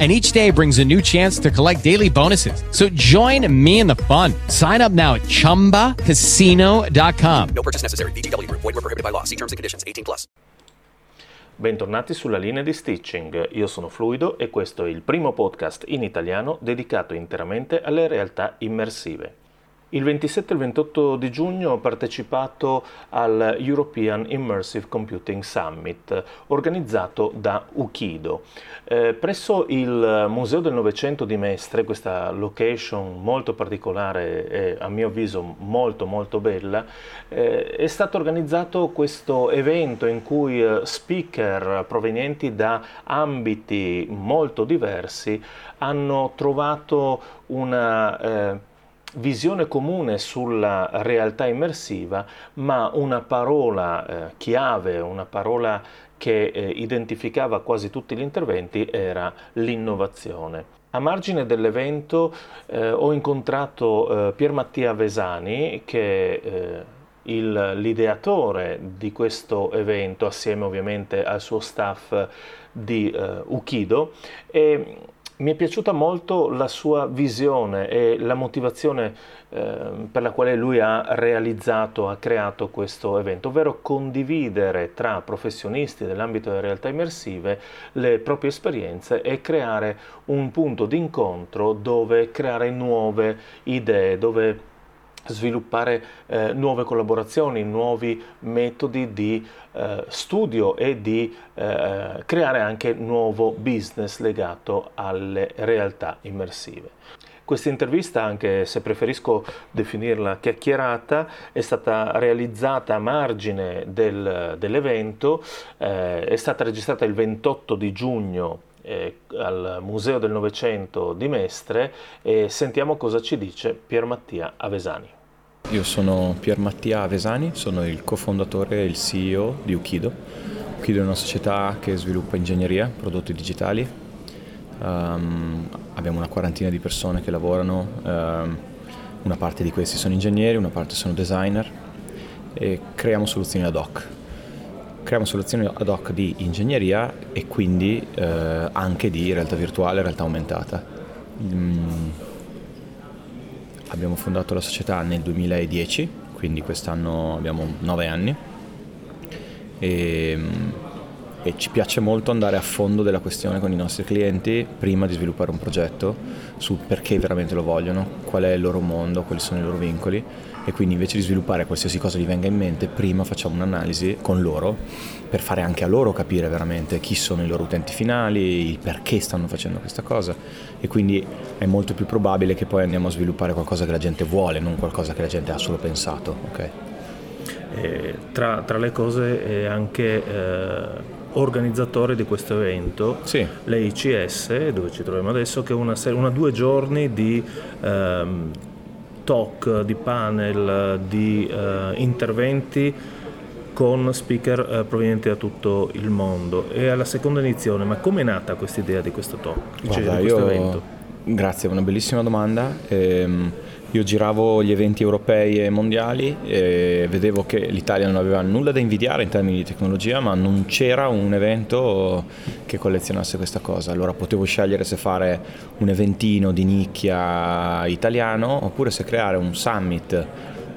And each day brings a new chance to collect daily bonuses. So join me in the fun. Sign up now at chumbacasino.com. No purchase necessary. VGW Group. Void were prohibited by law. See terms and conditions. 18 plus. Bentornati sulla linea di Stitching. Io sono Fluido e questo è il primo podcast in italiano dedicato interamente alle realtà immersive. Il 27 e il 28 di giugno ho partecipato al European Immersive Computing Summit organizzato da Ukido. Eh, presso il Museo del Novecento di Mestre, questa location molto particolare e a mio avviso molto molto bella, eh, è stato organizzato questo evento in cui eh, speaker provenienti da ambiti molto diversi hanno trovato una eh, visione comune sulla realtà immersiva, ma una parola eh, chiave, una parola che eh, identificava quasi tutti gli interventi era l'innovazione. A margine dell'evento eh, ho incontrato eh, Pier Mattia Vesani, che eh, il, l'ideatore di questo evento, assieme ovviamente al suo staff di eh, Ukido, e mi è piaciuta molto la sua visione e la motivazione eh, per la quale lui ha realizzato, ha creato questo evento, ovvero condividere tra professionisti dell'ambito delle realtà immersive le proprie esperienze e creare un punto di incontro dove creare nuove idee, dove sviluppare eh, nuove collaborazioni, nuovi metodi di eh, studio e di eh, creare anche nuovo business legato alle realtà immersive. Questa intervista, anche se preferisco definirla chiacchierata, è stata realizzata a margine del, dell'evento, eh, è stata registrata il 28 di giugno eh, al Museo del Novecento di Mestre e sentiamo cosa ci dice Pier Mattia Avesani. Io sono Pier Mattia Avesani, sono il cofondatore e il CEO di Ukido. Ukido è una società che sviluppa ingegneria, prodotti digitali. Um, abbiamo una quarantina di persone che lavorano, um, una parte di questi sono ingegneri, una parte sono designer e creiamo soluzioni ad hoc. Creiamo soluzioni ad hoc di ingegneria e quindi uh, anche di realtà virtuale, realtà aumentata. Um, Abbiamo fondato la società nel 2010, quindi quest'anno abbiamo nove anni e, e, ci piace molto andare a fondo della questione con i nostri clienti prima di sviluppare un progetto su perché veramente lo vogliono, qual è il loro mondo, quali sono i loro vincoli e quindi invece di sviluppare qualsiasi cosa gli venga in mente, prima facciamo un'analisi con loro per fare anche a loro capire veramente chi sono i loro utenti finali, il perché stanno facendo questa cosa e quindi è molto più probabile che poi andiamo a sviluppare qualcosa che la gente vuole, non qualcosa che la gente ha solo pensato. Okay? Eh, tra, tra, le cose è anche eh, organizzatore di questo evento, sì. l'EICS, dove ci troviamo adesso, che è una, una due giorni di... Ehm, talk, di panel, di uh, interventi con speaker uh, provenienti da tutto il mondo. E alla seconda edizione, ma come è nata questa idea di questo talk? Guarda, di questo io... evento? Grazie, una bellissima domanda. Ehm, io giravo gli eventi europei e mondiali e vedevo che l'Italia non aveva nulla da invidiare in termini di tecnologia, ma non c'era un evento che collezionasse questa cosa. Allora potevo scegliere se fare un eventino di nicchia italiano oppure se creare un summit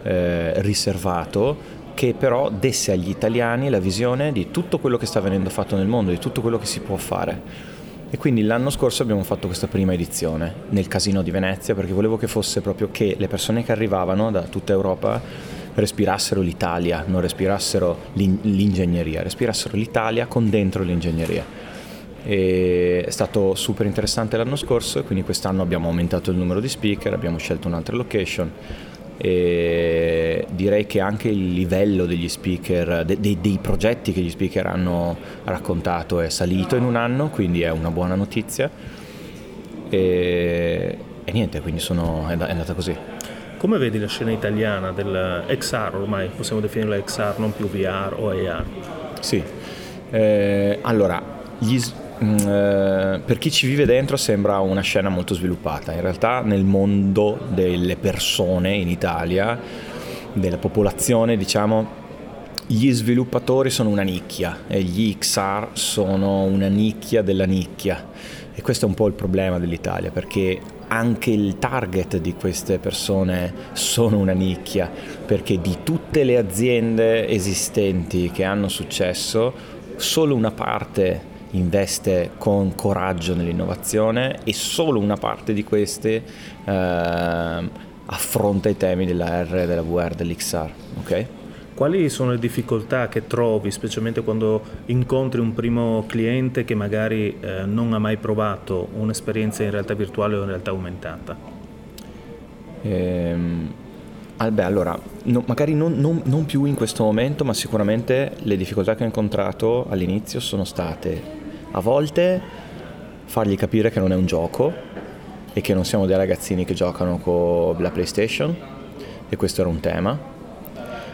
eh, riservato che però desse agli italiani la visione di tutto quello che sta venendo fatto nel mondo, di tutto quello che si può fare. E quindi l'anno scorso abbiamo fatto questa prima edizione nel Casino di Venezia perché volevo che fosse proprio che le persone che arrivavano da tutta Europa respirassero l'Italia, non respirassero l'ingegneria, respirassero l'Italia con dentro l'ingegneria. E è stato super interessante l'anno scorso quindi quest'anno abbiamo aumentato il numero di speaker, abbiamo scelto un'altra location e direi che anche il livello degli speaker, de, de, dei progetti che gli speaker hanno raccontato è salito in un anno, quindi è una buona notizia e, e niente, quindi sono, è, è andata così. Come vedi la scena italiana del XR, ormai possiamo definirla XR, non più VR o AR? Sì, eh, allora, gli, mh, eh, per chi ci vive dentro sembra una scena molto sviluppata, in realtà nel mondo delle persone in Italia, della popolazione diciamo, gli sviluppatori sono una nicchia e gli XR sono una nicchia della nicchia. E questo è un po' il problema dell'Italia perché anche il target di queste persone sono una nicchia perché di tutte le aziende esistenti che hanno successo solo una parte investe con coraggio nell'innovazione e solo una parte di queste eh, affronta i temi della R, della VR, dell'XR. Okay? Quali sono le difficoltà che trovi, specialmente quando incontri un primo cliente che magari eh, non ha mai provato un'esperienza in realtà virtuale o in realtà aumentata? Ehm, beh, allora, no, magari non, non, non, più in questo momento, ma sicuramente le difficoltà che ho incontrato all'inizio sono state a volte fargli capire che non è un gioco e che non siamo dei ragazzini che giocano con la PlayStation e questo era un tema.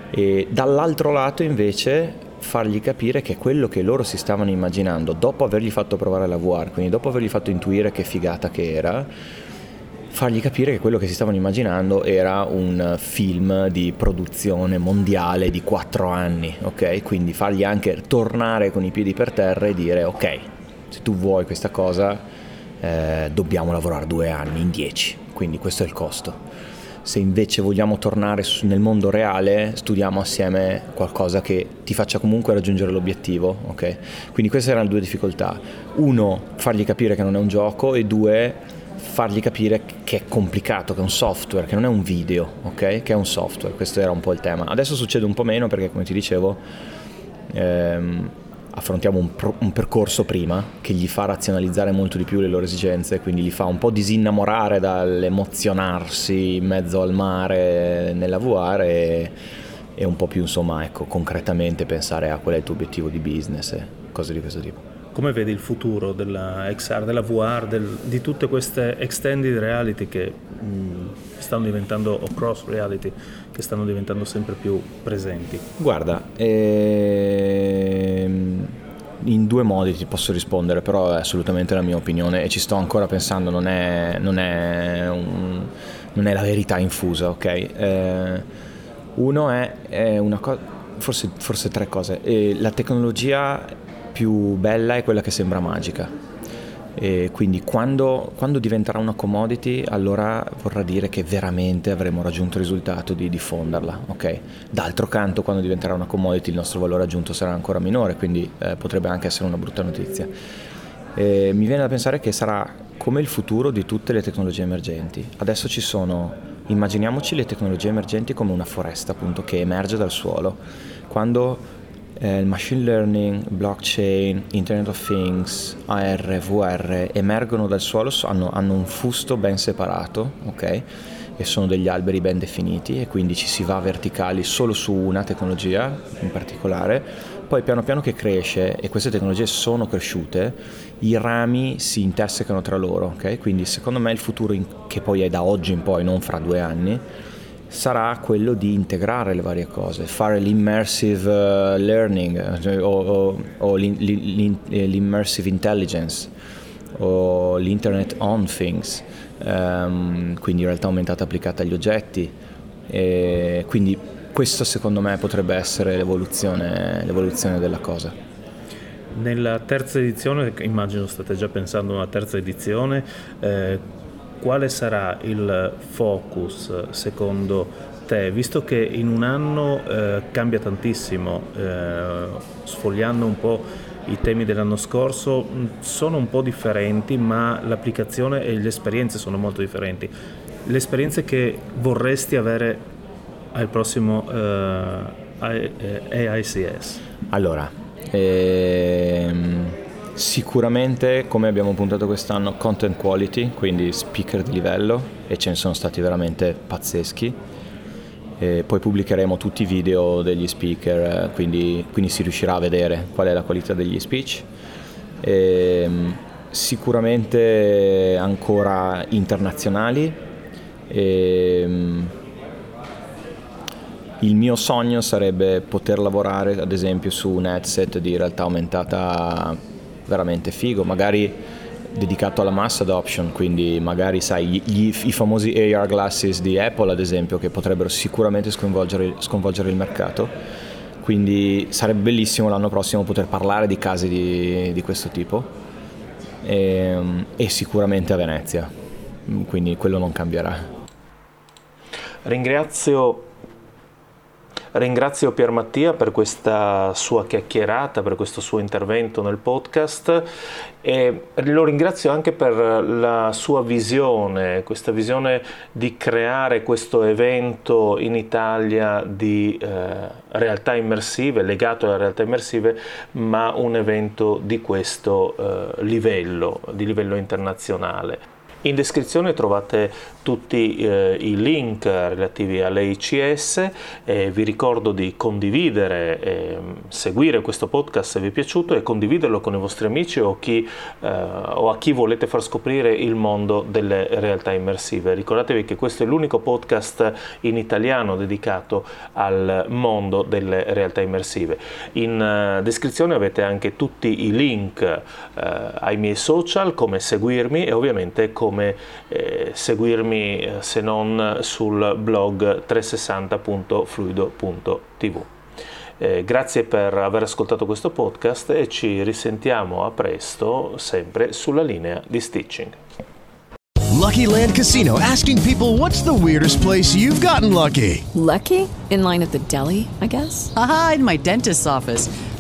E dall'altro lato invece fargli capire che quello che loro si stavano immaginando dopo avergli fatto provare la VR, quindi dopo avergli fatto intuire che figata che era, fargli capire che quello che si stavano immaginando era un film di produzione mondiale di quattro anni, ok? Quindi fargli anche tornare con i piedi per terra e dire ok, se tu vuoi questa cosa eh, dobbiamo lavorare due anni in dieci, quindi questo è il costo se invece vogliamo tornare nel mondo reale, studiamo assieme qualcosa che ti faccia comunque raggiungere l'obiettivo. Okay? Quindi queste erano due difficoltà. Uno, fargli capire che non è un gioco e due, fargli capire che è complicato, che è un software, che non è un video, okay? che è un software. Questo era un po' il tema. Adesso succede un po' meno perché, come ti dicevo, ehm, affrontiamo un, pro, un, percorso prima che gli fa razionalizzare molto di più le loro esigenze, quindi li fa un po' disinnamorare dall'emozionarsi in mezzo al mare nella VR e, e un po' più insomma ecco, concretamente pensare a qual è il tuo obiettivo di business e cose di questo tipo. Come vedi il futuro della XR, della VR, del, di tutte queste extended reality che mh, stanno diventando, o cross reality, che stanno diventando sempre più presenti? Guarda, ehm, in due modi ti posso rispondere, però è assolutamente la mia opinione e ci sto ancora pensando, non è, non è, un, non è la verità infusa, ok? Eh, uno è, è una cosa, forse, forse tre cose. E la tecnologia più bella è quella che sembra magica. E quindi quando, quando, diventerà una commodity allora vorrà dire che veramente avremo raggiunto il risultato di diffonderla. Okay? D'altro canto quando diventerà una commodity il nostro valore aggiunto sarà ancora minore, quindi eh, potrebbe anche essere una brutta notizia. E mi viene da pensare che sarà come il futuro di tutte le tecnologie emergenti. Adesso ci sono, immaginiamoci le tecnologie emergenti come una foresta appunto che emerge dal suolo. Quando il machine learning, blockchain, Internet of Things, AR, VR emergono dal suolo, hanno, hanno un fusto ben separato, ok? E sono degli alberi ben definiti e quindi ci si va verticali solo su una tecnologia in particolare. Poi piano piano che cresce e queste tecnologie sono cresciute, i rami si intersecano tra loro, ok? Quindi secondo me il futuro in, che poi è da oggi in poi, non fra due anni, sarà quello di integrare le varie cose, fare l'immersive uh, learning cioè, o, o, o l'immersive intelligence o l'internet on things, um, quindi in realtà aumentata applicata agli oggetti. E quindi questo secondo me potrebbe essere l'evoluzione, l'evoluzione della cosa. Nella terza edizione, immagino state già pensando a una terza edizione, eh, quale sarà il focus secondo te, visto che in un anno eh, cambia tantissimo, eh, sfogliando un po' i temi dell'anno scorso, sono un po' differenti, ma l'applicazione e le esperienze sono molto differenti. Le esperienze che vorresti avere al prossimo eh, AICS? Allora, ehm Sicuramente, come abbiamo puntato quest'anno, content quality, quindi speaker di livello, e ce ne sono stati veramente pazzeschi. E poi pubblicheremo tutti i video degli speaker, quindi, quindi, si riuscirà a vedere qual è la qualità degli speech. E, sicuramente ancora internazionali. E, il mio sogno sarebbe poter lavorare ad esempio su un headset di realtà aumentata veramente figo, magari dedicato alla mass adoption, quindi magari sai gli, gli, i famosi AR glasses di Apple ad esempio che potrebbero sicuramente sconvolgere, sconvolgere il mercato, quindi sarebbe bellissimo l'anno prossimo poter parlare di casi di, di questo tipo. E, ehm, e sicuramente a Venezia, quindi quello non cambierà. Ringrazio Ringrazio Pier Mattia per questa sua chiacchierata, per questo suo intervento nel podcast e lo ringrazio anche per la sua visione, questa visione di creare questo evento in Italia di eh, realtà immersive, legato alle realtà immersive, ma un evento di questo eh, livello, di livello internazionale. In descrizione trovate tutti eh, i link relativi all'ICS e vi ricordo di condividere e seguire questo podcast se vi è piaciuto e condividerlo con i vostri amici o, chi, eh, o a chi volete far scoprire il mondo delle realtà immersive. Ricordatevi che questo è l'unico podcast in italiano dedicato al mondo delle realtà immersive. In uh, descrizione avete anche tutti i link uh, ai miei social, come seguirmi e ovviamente come come eh, seguirmi eh, se non sul blog 360.fluido.tv. Eh, grazie per aver ascoltato questo podcast e ci risentiamo a presto sempre sulla linea di Stitching. Lucky Land Casino asking people what's the weirdest place you've gotten lucky? Lucky? In line at the deli, I guess. Aha, in my dentist's office.